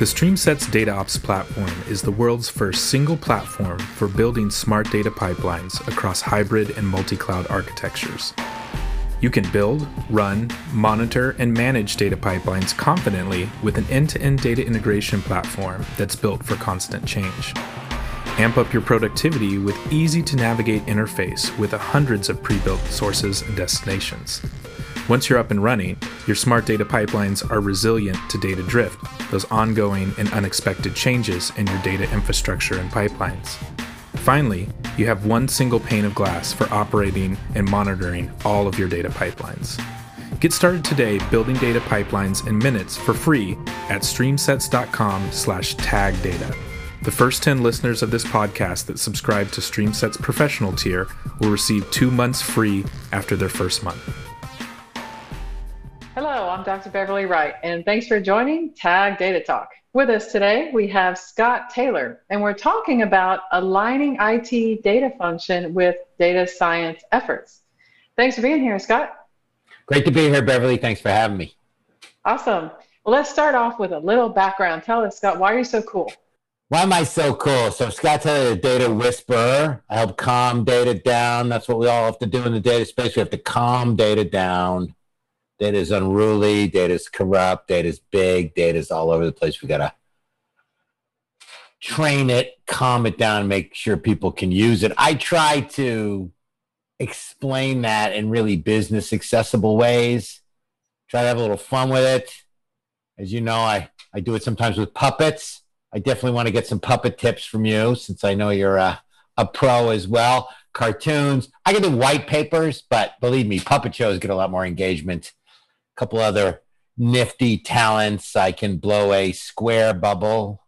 The StreamSets DataOps platform is the world's first single platform for building smart data pipelines across hybrid and multi cloud architectures. You can build, run, monitor, and manage data pipelines confidently with an end to end data integration platform that's built for constant change. Amp up your productivity with easy to navigate interface with hundreds of pre built sources and destinations. Once you're up and running, your smart data pipelines are resilient to data drift, those ongoing and unexpected changes in your data infrastructure and pipelines. Finally, you have one single pane of glass for operating and monitoring all of your data pipelines. Get started today building data pipelines in minutes for free at streamsets.com/tagdata. The first 10 listeners of this podcast that subscribe to StreamSets professional tier will receive 2 months free after their first month. I'm Dr. Beverly Wright, and thanks for joining Tag Data Talk. With us today, we have Scott Taylor, and we're talking about aligning IT data function with data science efforts. Thanks for being here, Scott. Great to be here, Beverly. Thanks for having me. Awesome. Well, let's start off with a little background. Tell us, Scott, why are you so cool? Why am I so cool? So Scott Taylor, the data whisperer. I help calm data down. That's what we all have to do in the data space. We have to calm data down Data is unruly, data is corrupt, data is big, data is all over the place. We got to train it, calm it down, make sure people can use it. I try to explain that in really business accessible ways. Try to have a little fun with it. As you know, I, I do it sometimes with puppets. I definitely want to get some puppet tips from you since I know you're a, a pro as well. Cartoons. I can do white papers, but believe me, puppet shows get a lot more engagement couple other nifty talents. I can blow a square bubble.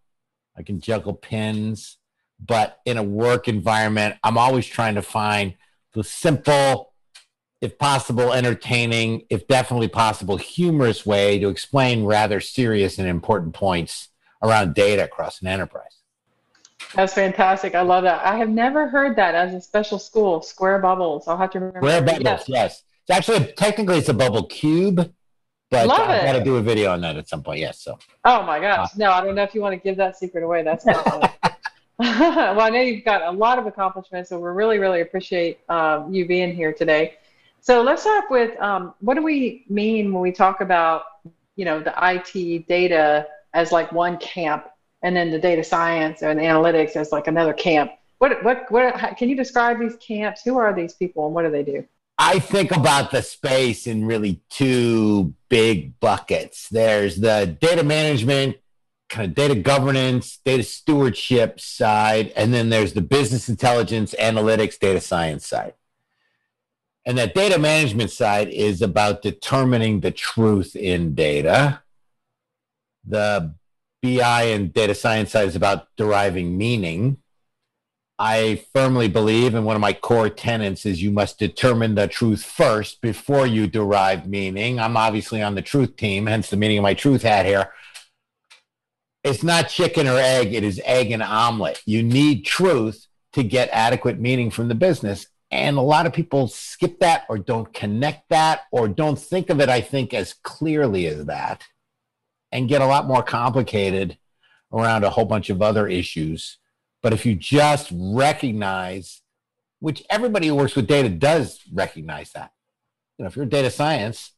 I can juggle pins. But in a work environment, I'm always trying to find the simple, if possible, entertaining, if definitely possible, humorous way to explain rather serious and important points around data across an enterprise. That's fantastic. I love that. I have never heard that as a special school. Square bubbles. I'll have to remember. Square bubbles. Yes. yes. It's actually technically it's a bubble cube, but Love I've got to do a video on that at some point. Yes. So. Oh my gosh! Uh, no, I don't know if you want to give that secret away. That's not. well, I know you've got a lot of accomplishments, so we really, really appreciate um, you being here today. So let's start with um, what do we mean when we talk about you know the IT data as like one camp, and then the data science and analytics as like another camp. What what what? How, can you describe these camps? Who are these people, and what do they do? I think about the space in really two big buckets. There's the data management, kind of data governance, data stewardship side, and then there's the business intelligence, analytics, data science side. And that data management side is about determining the truth in data. The BI and data science side is about deriving meaning. I firmly believe, and one of my core tenets is you must determine the truth first before you derive meaning. I'm obviously on the truth team, hence the meaning of my truth hat here. It's not chicken or egg, it is egg and omelet. You need truth to get adequate meaning from the business. And a lot of people skip that or don't connect that or don't think of it, I think, as clearly as that and get a lot more complicated around a whole bunch of other issues but if you just recognize, which everybody who works with data does recognize that. You know, if you're data science,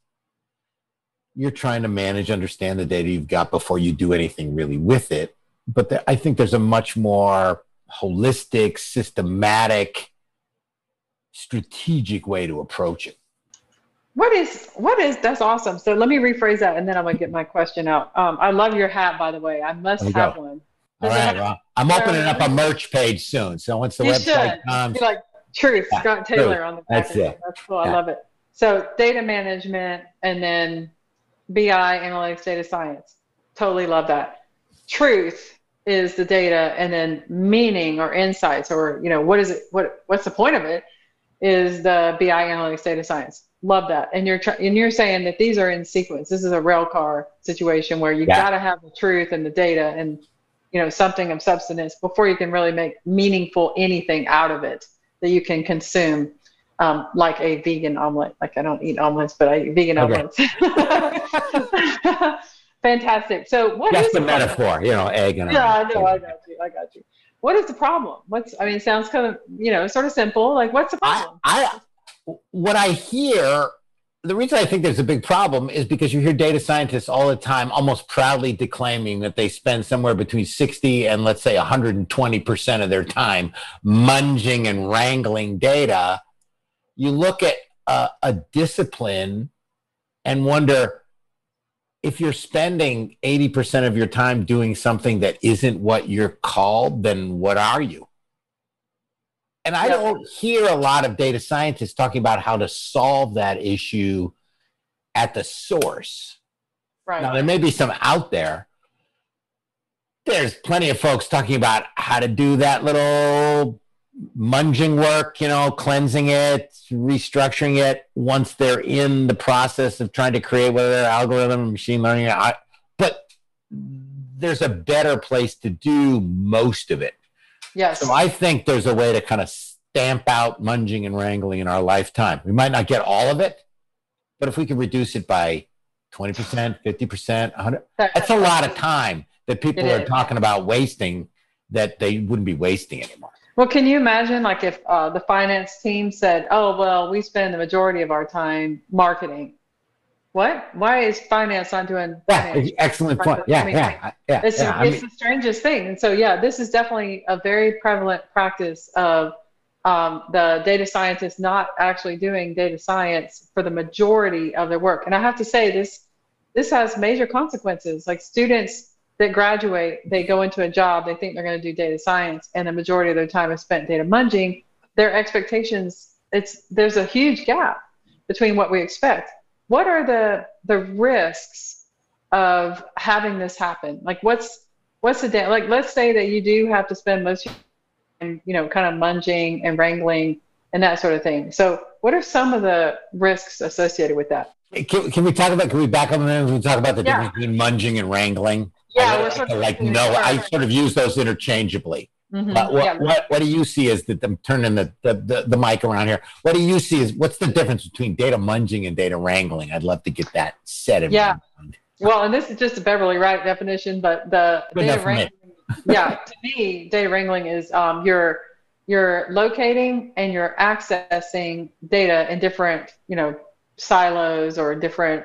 you're trying to manage, understand the data you've got before you do anything really with it. But there, I think there's a much more holistic, systematic, strategic way to approach it. What is what is that's awesome. So let me rephrase that, and then I'm gonna get my question out. Um, I love your hat, by the way. I must have go. one. All right. Well, I'm opening up a merch page soon. So once the you website should. comes, like Truth, yeah, Scott Taylor truth. on the back. That's it. That's cool. Yeah. I love it. So data management and then BI analytics, data science. Totally love that. Truth is the data, and then meaning or insights or you know what is it? What what's the point of it? Is the BI analytics, data science. Love that. And you're tr- and you're saying that these are in sequence. This is a rail car situation where you yeah. got to have the truth and the data and you know something of substance before you can really make meaningful anything out of it that you can consume um, like a vegan omelet like i don't eat omelets but i eat vegan okay. omelets fantastic. So what Just is a metaphor, you know, egg and yeah, I know, I got you, I got you. What is the problem? What's I mean, it sounds kind of you know sort of simple. Like, what's the problem? I, I what I hear the reason I think there's a big problem is because you hear data scientists all the time almost proudly declaiming that they spend somewhere between 60 and let's say 120% of their time munging and wrangling data. You look at a, a discipline and wonder if you're spending 80% of your time doing something that isn't what you're called, then what are you? And I don't hear a lot of data scientists talking about how to solve that issue at the source. Right. Now, there may be some out there. There's plenty of folks talking about how to do that little munging work, you know, cleansing it, restructuring it once they're in the process of trying to create whether algorithm, or machine learning. I, but there's a better place to do most of it. Yes. So I think there's a way to kind of stamp out munging and wrangling in our lifetime. We might not get all of it, but if we can reduce it by 20%, 50%, 100, that's a lot of time that people are talking about wasting that they wouldn't be wasting anymore. Well, can you imagine like if uh, the finance team said, "Oh, well, we spend the majority of our time marketing." What? Why is finance not doing? Yeah, excellent point. Yeah, I mean, yeah, yeah. It's, yeah, it's mean, the strangest thing, and so yeah, this is definitely a very prevalent practice of um, the data scientists not actually doing data science for the majority of their work. And I have to say, this this has major consequences. Like students that graduate, they go into a job, they think they're going to do data science, and the majority of their time is spent data munging. Their expectations, it's there's a huge gap between what we expect what are the the risks of having this happen? Like what's what's the day? Like let's say that you do have to spend most of your time, you know, kind of munging and wrangling and that sort of thing. So what are some of the risks associated with that? Can, can we talk about? Can we back up a minute? We talk about the yeah. difference between munging and wrangling? Yeah, I, we're sort of like no. I sort of use those interchangeably. Mm-hmm. what, yeah. what, what do you see as the, I'm turning the, the, the, the, mic around here. What do you see as what's the difference between data munging and data wrangling? I'd love to get that set in yeah. mind. Well, and this is just a Beverly Wright definition, but the Good data wrangling, yeah, to me, data wrangling is um, you're you're locating and you're accessing data in different, you know, silos or different,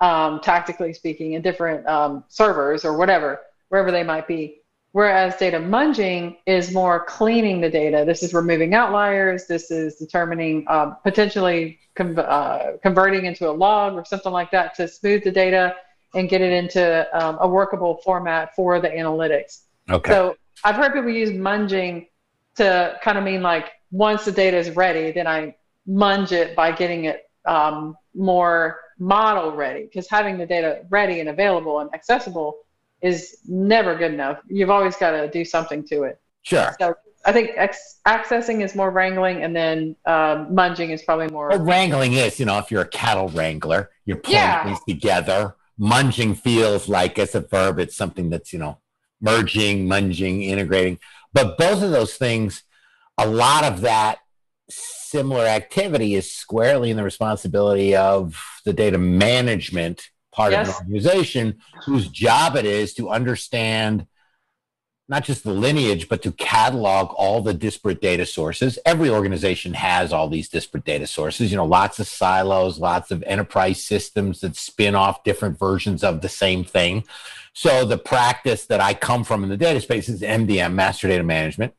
um, tactically speaking, in different um, servers or whatever, wherever they might be. Whereas data munging is more cleaning the data. This is removing outliers. This is determining um, potentially com- uh, converting into a log or something like that to smooth the data and get it into um, a workable format for the analytics. Okay. So I've heard people use munging to kind of mean like once the data is ready, then I munge it by getting it um, more model ready because having the data ready and available and accessible is never good enough. You've always got to do something to it. Sure. So I think ex- accessing is more wrangling, and then um, munging is probably more. Well, wrangling is, you know, if you're a cattle wrangler, you're pulling yeah. things together. Munging feels like it's a verb. It's something that's, you know, merging, munging, integrating. But both of those things, a lot of that similar activity is squarely in the responsibility of the data management part yes. of an organization whose job it is to understand not just the lineage, but to catalog all the disparate data sources. Every organization has all these disparate data sources, you know, lots of silos, lots of enterprise systems that spin off different versions of the same thing. So the practice that I come from in the data space is MDM, master data management.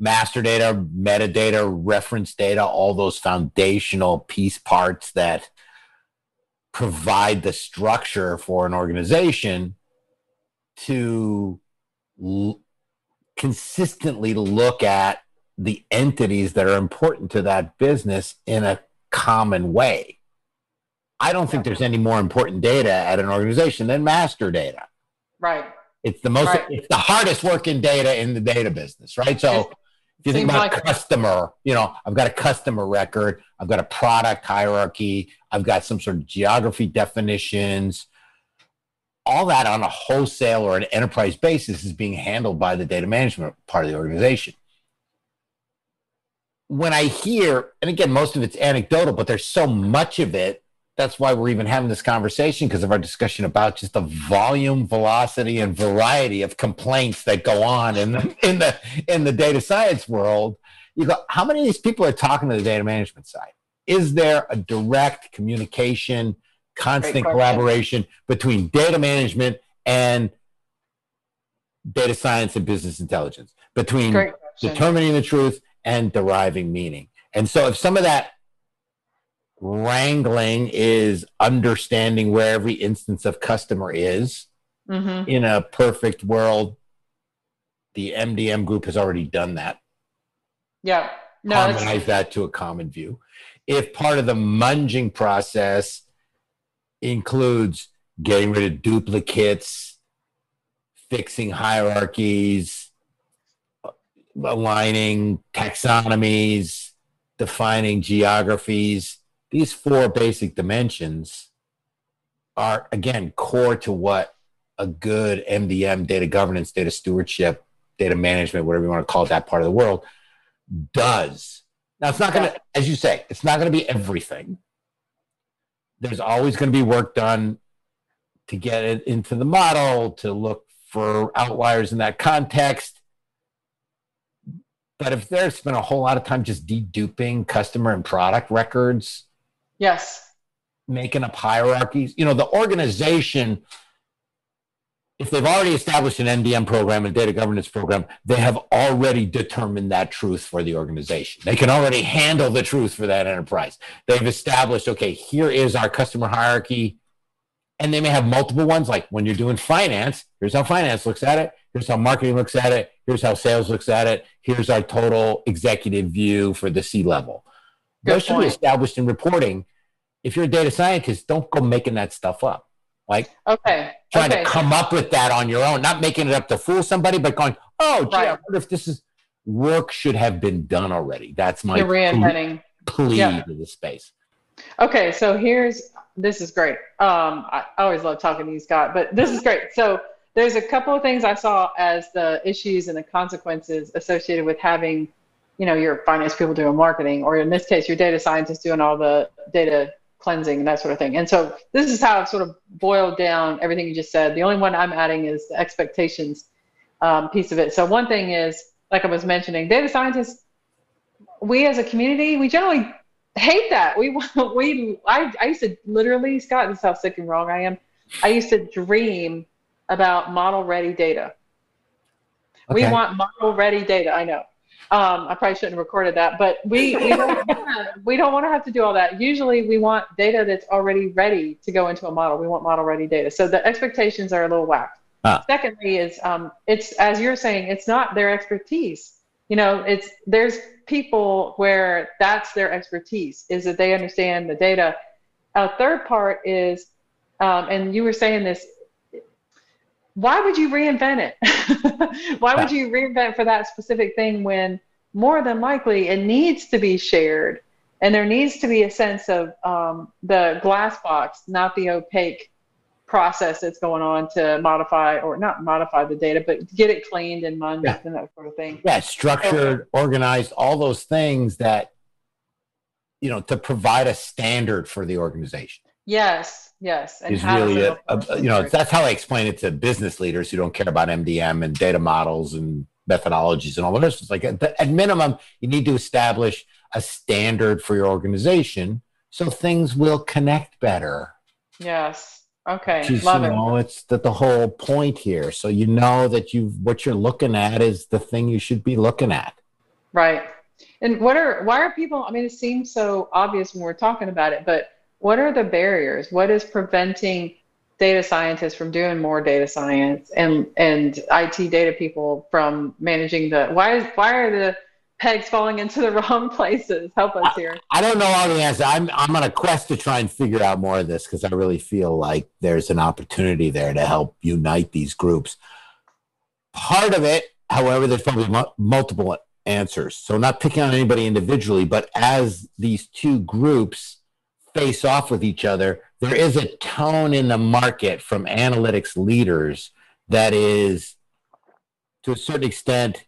Master data, metadata, reference data, all those foundational piece parts that provide the structure for an organization to l- consistently look at the entities that are important to that business in a common way. I don't think there's any more important data at an organization than master data. Right. It's the most right. it's the hardest working data in the data business, right? So if you think about like customer, you know, I've got a customer record, I've got a product hierarchy, I've got some sort of geography definitions. All that on a wholesale or an enterprise basis is being handled by the data management part of the organization. When I hear, and again, most of it's anecdotal, but there's so much of it that's why we're even having this conversation because of our discussion about just the volume, velocity, and variety of complaints that go on in the, in the in the data science world. You go, how many of these people are talking to the data management side? Is there a direct communication, constant collaboration between data management and data science and business intelligence, between determining the truth and deriving meaning? And so, if some of that wrangling is understanding where every instance of customer is. Mm-hmm. In a perfect world, the MDM group has already done that. Yeah. No, harmonize that to a common view. If part of the munging process includes getting rid of duplicates, fixing hierarchies, aligning taxonomies, defining geographies, these four basic dimensions are again core to what a good MDM data governance, data stewardship, data management, whatever you want to call that part of the world does. Now, it's not going to, as you say, it's not going to be everything. There's always going to be work done to get it into the model, to look for outliers in that context. But if there's been a whole lot of time just deduping customer and product records, Yes. Making up hierarchies. You know, the organization, if they've already established an MDM program, a data governance program, they have already determined that truth for the organization. They can already handle the truth for that enterprise. They've established, okay, here is our customer hierarchy. And they may have multiple ones, like when you're doing finance, here's how finance looks at it, here's how marketing looks at it, here's how sales looks at it, here's our total executive view for the C level. Those should be established in reporting if you're a data scientist, don't go making that stuff up. Like, okay, trying okay. to come up with that on your own, not making it up to fool somebody, but going, oh, gee, right. I wonder if this is work should have been done already. That's my you're reinventing plea yeah. to the space. Okay, so here's this is great. Um, I always love talking to you, Scott, but this is great. So there's a couple of things I saw as the issues and the consequences associated with having, you know, your finance people doing marketing, or in this case, your data scientists doing all the data cleansing and that sort of thing. And so this is how I've sort of boiled down everything you just said. The only one I'm adding is the expectations um, piece of it. So one thing is, like I was mentioning, data scientists, we as a community, we generally hate that. We we I, I used to literally, Scott, this is how sick and wrong I am. I used to dream about model ready data. Okay. We want model ready data. I know. Um, I probably shouldn't have recorded that, but we we don't wanna, we don't want to have to do all that. Usually, we want data that's already ready to go into a model. We want model ready data, so the expectations are a little whacked. Ah. Secondly, is um, it's as you're saying, it's not their expertise. You know, it's there's people where that's their expertise is that they understand the data. A third part is, um, and you were saying this why would you reinvent it? why would you reinvent for that specific thing when more than likely it needs to be shared and there needs to be a sense of um, the glass box, not the opaque process that's going on to modify or not modify the data, but get it cleaned and munged yeah. and that sort of thing. Yeah, structured, organized, all those things that, you know, to provide a standard for the organization. Yes, yes. And is really a, a, you know that's how I explain it to business leaders who don't care about MDM and data models and methodologies and all of this. It's like at, at minimum, you need to establish a standard for your organization so things will connect better. Yes. Okay. Just, Love you know, it. it's that the whole point here. So you know that you what you're looking at is the thing you should be looking at. Right. And what are why are people? I mean, it seems so obvious when we're talking about it, but what are the barriers? What is preventing data scientists from doing more data science and and IT data people from managing the why is why are the pegs falling into the wrong places? Help us here. I, I don't know all the answers. I'm I'm on a quest to try and figure out more of this because I really feel like there's an opportunity there to help unite these groups. Part of it, however, there's probably mu- multiple answers. So not picking on anybody individually, but as these two groups face off with each other, there is a tone in the market from analytics leaders that is, to a certain extent,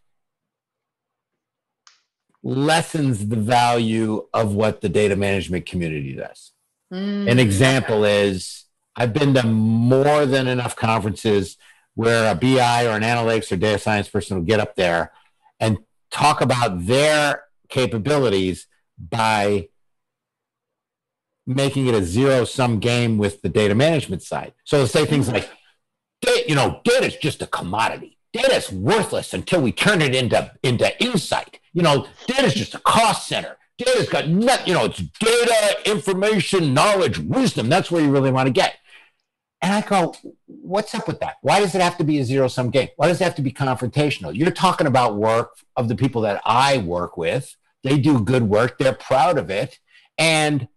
lessens the value of what the data management community does. Mm. An example is I've been to more than enough conferences where a BI or an analytics or data science person will get up there and talk about their capabilities by making it a zero sum game with the data management side. So they'll say things like, you know, data is just a commodity. Data is worthless until we turn it into, into insight. You know, data is just a cost center. Data's got nothing, you know, it's data, information, knowledge, wisdom. That's where you really want to get. And I go, what's up with that? Why does it have to be a zero sum game? Why does it have to be confrontational? You're talking about work of the people that I work with. They do good work, they're proud of it. And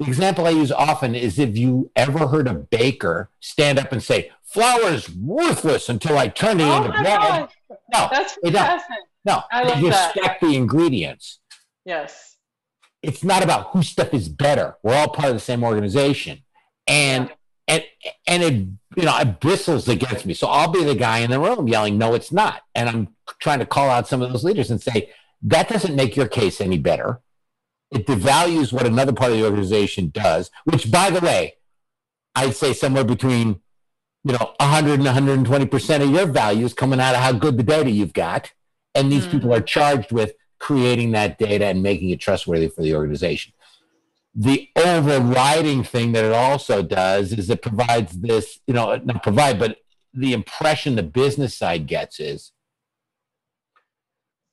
the example I use often is if you ever heard a baker stand up and say, flour is worthless until I turn it oh into bread. No, that's fantastic. No, I love respect that. the ingredients. Yes. It's not about whose stuff is better. We're all part of the same organization. And yeah and and it you know it bristles against me. So I'll be the guy in the room yelling, "No, it's not," and I'm trying to call out some of those leaders and say that doesn't make your case any better. It devalues what another part of the organization does, which, by the way, I'd say somewhere between you know 100 and 120 percent of your value is coming out of how good the data you've got, and these mm-hmm. people are charged with creating that data and making it trustworthy for the organization the overriding thing that it also does is it provides this, you know, not provide, but the impression the business side gets is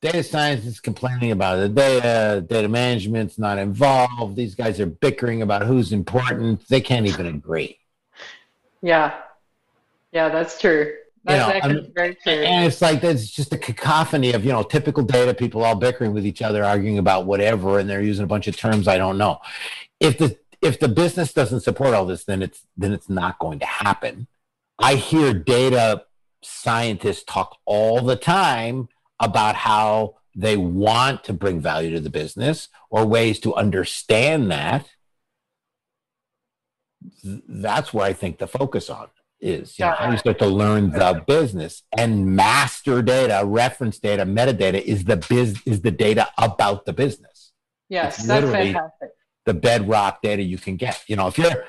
data science is complaining about the data, data management's not involved. These guys are bickering about who's important. They can't even agree. Yeah. Yeah, that's true. That's you know, very true. And it's like there's just a cacophony of, you know, typical data, people all bickering with each other, arguing about whatever, and they're using a bunch of terms I don't know. If the if the business doesn't support all this, then it's then it's not going to happen. I hear data scientists talk all the time about how they want to bring value to the business or ways to understand that. That's where I think the focus on is. You know, how you start to learn the business and master data, reference data, metadata is the biz is the data about the business. Yes, it's that's fantastic. The bedrock data you can get. You know, if you're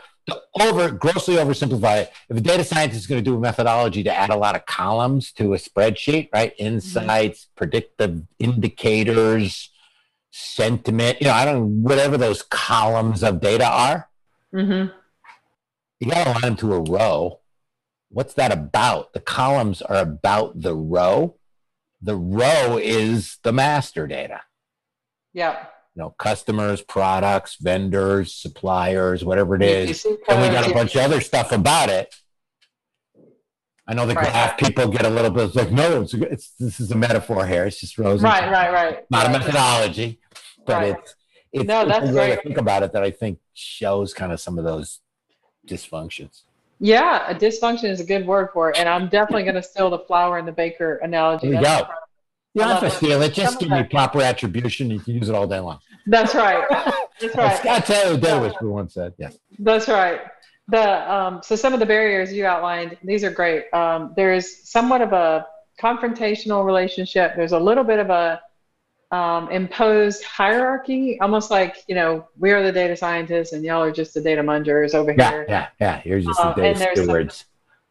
over grossly oversimplify it, if a data scientist is going to do a methodology to add a lot of columns to a spreadsheet, right? Mm-hmm. Insights, mm-hmm. predictive indicators, sentiment, you know, I don't whatever those columns of data are. Mm-hmm. You got to align them to a row what's that about? The columns are about the row. The row is the master data. Yeah. You know, customers, products, vendors, suppliers, whatever it is. And we got a bunch of other stuff about it. I know the right. graph people get a little bit like, no, it's, it's this is a metaphor here. It's just rows. Right, right, right. Not right. a methodology, but right. it's it's, no, that's a way to think about it that I think shows kind of some of those dysfunctions. Yeah, a dysfunction is a good word for it. And I'm definitely going to steal the flour and the baker analogy. There you go. You don't have to steal it. Just give me proper attribution. You can use it all day long. That's right. That's right. Scott Taylor Data Whisperer once said, yeah. That's right. The um, so some of the barriers you outlined, these are great. Um, there's somewhat of a confrontational relationship. There's a little bit of a um, imposed hierarchy, almost like you know we are the data scientists and y'all are just the data mungers over yeah, here. Yeah, yeah, You're just the um, data stewards.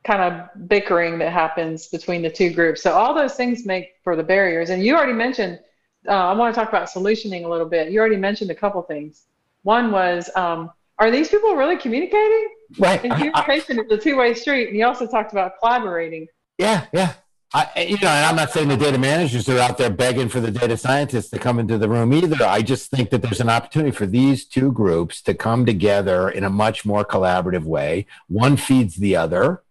Kind of bickering that happens between the two groups. So all those things make for the barriers. And you already mentioned. Uh, I want to talk about solutioning a little bit. You already mentioned a couple things. One was, um, are these people really communicating? Right. And communication is a two-way street. And you also talked about collaborating. Yeah, yeah. I, you know, and I'm not saying the data managers are out there begging for the data scientists to come into the room either. I just think that there's an opportunity for these two groups to come together in a much more collaborative way. One feeds the other.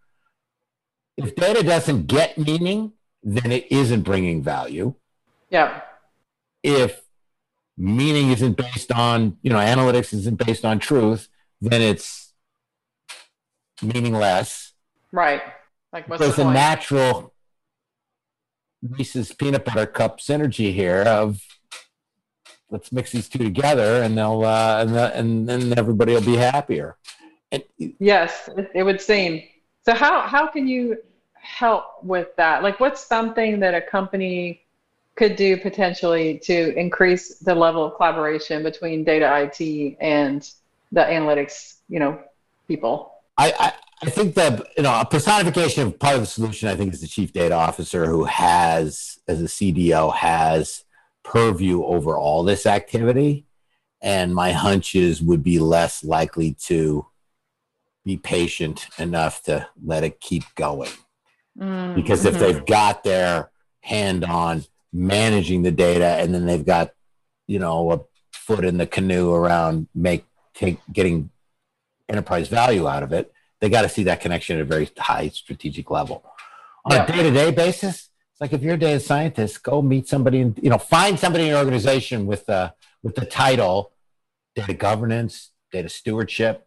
If data doesn't get meaning, then it isn't bringing value. Yeah. If meaning isn't based on, you know, analytics isn't based on truth, then it's meaningless. Right. Like what's There's a natural Reese's peanut butter cup synergy here of let's mix these two together and they'll uh, and the, and then everybody will be happier. And, yes, it would seem. So how how can you help with that? Like, what's something that a company could do potentially to increase the level of collaboration between data IT and the analytics, you know, people. I, I, I think that you know a personification of part of the solution. I think is the chief data officer who has, as a CDO, has purview over all this activity, and my hunches would be less likely to be patient enough to let it keep going. Mm-hmm. Because if they've got their hand on managing the data and then they've got, you know, a foot in the canoe around make take getting enterprise value out of it, they got to see that connection at a very high strategic level. On yeah. a day-to-day basis, it's like if you're a data scientist, go meet somebody and you know, find somebody in your organization with the with the title data governance, data stewardship.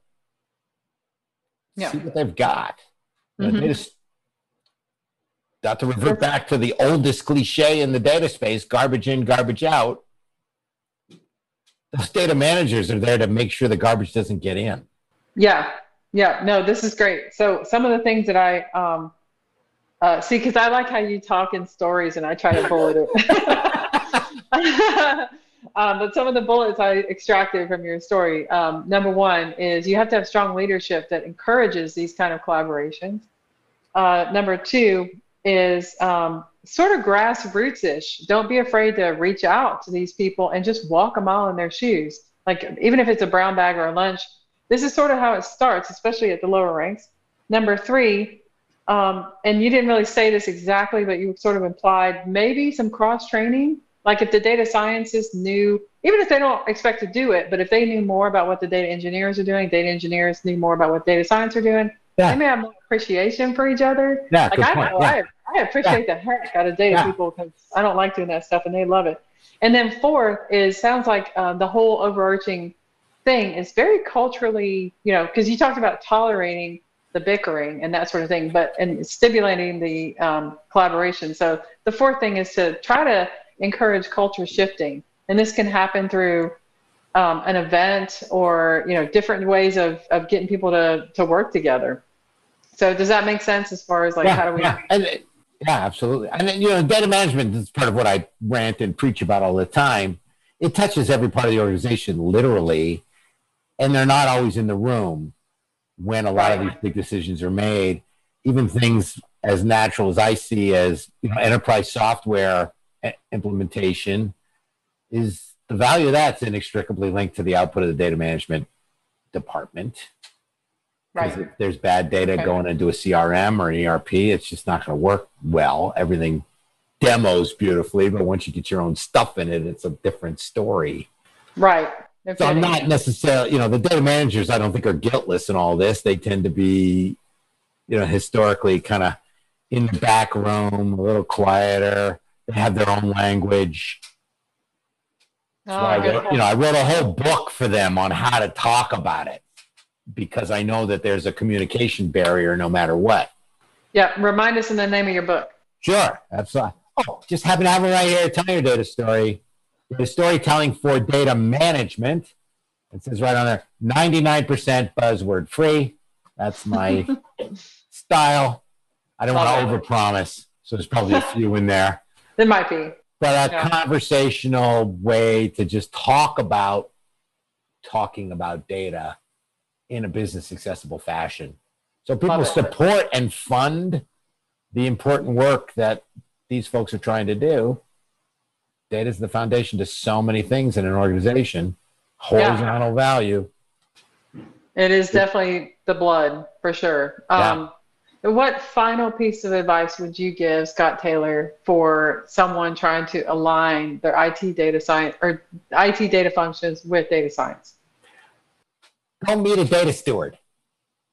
Yeah. See what they've got. Mm-hmm. data, not to revert back to the oldest cliche in the data space garbage in, garbage out. Those data managers are there to make sure the garbage doesn't get in. Yeah. Yeah. No, this is great. So, some of the things that I um, uh, see, because I like how you talk in stories and I try to bullet it. Um, but some of the bullets I extracted from your story. Um, number one is you have to have strong leadership that encourages these kind of collaborations. Uh, number two is um, sort of grassroots-ish. Don't be afraid to reach out to these people and just walk a mile in their shoes. Like even if it's a brown bag or a lunch, this is sort of how it starts, especially at the lower ranks. Number three, um, and you didn't really say this exactly, but you sort of implied maybe some cross training like if the data scientists knew, even if they don't expect to do it, but if they knew more about what the data engineers are doing, data engineers knew more about what data science are doing, yeah. they may have more appreciation for each other. Yeah, like I know, yeah. I, I appreciate yeah. the heck out of data yeah. people because I don't like doing that stuff and they love it. And then fourth is sounds like um, the whole overarching thing is very culturally, you know, because you talked about tolerating the bickering and that sort of thing, but and stimulating the um, collaboration. So the fourth thing is to try to encourage culture shifting. And this can happen through um, an event or you know different ways of, of getting people to, to work together. So does that make sense as far as like yeah, how do we? Yeah. And, yeah, absolutely. And then, you know, data management is part of what I rant and preach about all the time. It touches every part of the organization literally, and they're not always in the room when a lot of these big decisions are made. Even things as natural as I see as you know, enterprise software implementation is the value of that's inextricably linked to the output of the data management department. Right. If there's bad data okay. going into a CRM or an ERP, it's just not going to work well. Everything demos beautifully, but once you get your own stuff in it, it's a different story. Right. so I'm not necessarily, you know, the data managers I don't think are guiltless in all this. They tend to be, you know, historically kind of in the back room, a little quieter they have their own language. Oh, I wrote, you know, I wrote a whole book for them on how to talk about it because I know that there's a communication barrier no matter what. Yeah, remind us in the name of your book. Sure, absolutely. Oh, just happen to have it right here. Tell your data story. The storytelling for data management. It says right on there, 99% buzzword free. That's my style. I don't want to overpromise, so there's probably a few in there. There might be. But a yeah. conversational way to just talk about talking about data in a business accessible fashion. So people support and fund the important work that these folks are trying to do. Data is the foundation to so many things in an organization. Horizontal yeah. value. It is definitely the blood for sure. Um, yeah. What final piece of advice would you give Scott Taylor for someone trying to align their IT data science or IT data functions with data science? Go meet a data steward.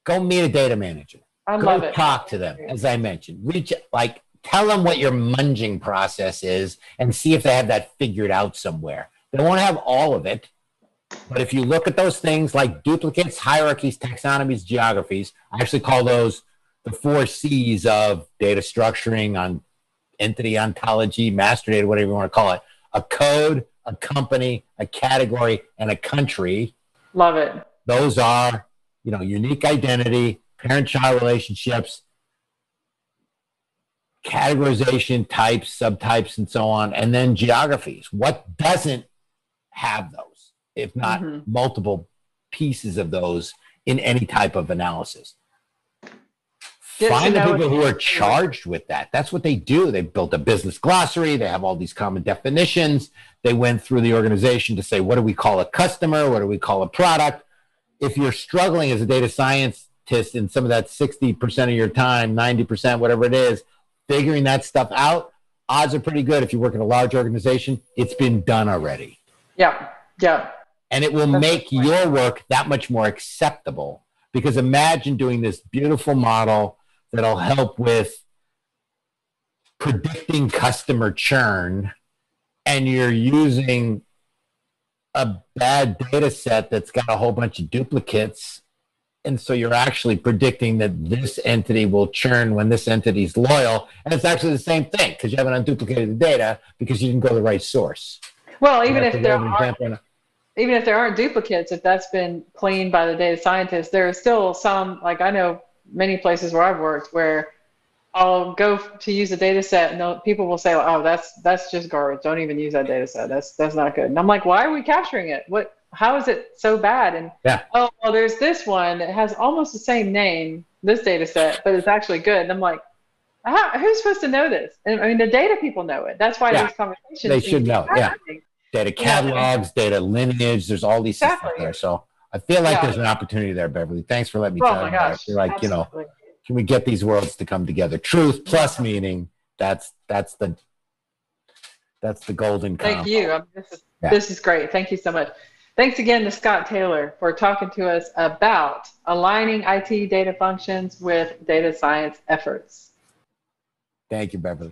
Go meet a data manager. I Go love it. Talk to them, as I mentioned. Reach like tell them what your munging process is and see if they have that figured out somewhere. They won't have all of it, but if you look at those things like duplicates, hierarchies, taxonomies, geographies, I actually call those the four C's of data structuring on entity ontology, master data, whatever you want to call it, a code, a company, a category, and a country. Love it. Those are, you know, unique identity, parent-child relationships, categorization types, subtypes, and so on, and then geographies. What doesn't have those, if not mm-hmm. multiple pieces of those in any type of analysis. Find the people who are charged with that. That's what they do. They built a business glossary. They have all these common definitions. They went through the organization to say, what do we call a customer? What do we call a product? If you're struggling as a data scientist in some of that 60% of your time, 90%, whatever it is, figuring that stuff out, odds are pretty good if you work in a large organization, it's been done already. Yeah. Yeah. And it will That's make your work that much more acceptable because imagine doing this beautiful model that'll help with predicting customer churn and you're using a bad data set that's got a whole bunch of duplicates and so you're actually predicting that this entity will churn when this entity is loyal. And it's actually the same thing because you haven't unduplicated the data because you didn't go to the right source. Well even if there are even if there aren't duplicates if that's been cleaned by the data scientist there are still some like i know many places where I've worked where I'll go to use a data set and people will say, "Oh, that's that's just garbage. Don't even use that data set. That's that's not good." And I'm like, "Why are we capturing it? What? How is it so bad?" And yeah. oh, well, there's this one that has almost the same name, this data set, but it's actually good. And I'm like, "Who's supposed to know this?" And I mean, the data people know it. That's why yeah. these conversations. They should know. Yeah. Data catalogs, yeah. data lineage. There's all these exactly. there. So I feel like yeah. there's an opportunity there, Beverly. Thanks for letting me oh tell you. Gosh. I feel like Absolutely. you know, can we get these worlds to come together? Truth plus meaning. That's that's the that's the golden. Thank combo. you. this is yeah. this is great. Thank you so much. Thanks again to Scott Taylor for talking to us about aligning IT data functions with data science efforts. Thank you, Beverly.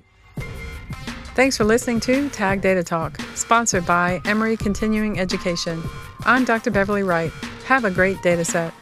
Thanks for listening to Tag Data Talk, sponsored by Emory Continuing Education. I'm Dr. Beverly Wright. Have a great data set.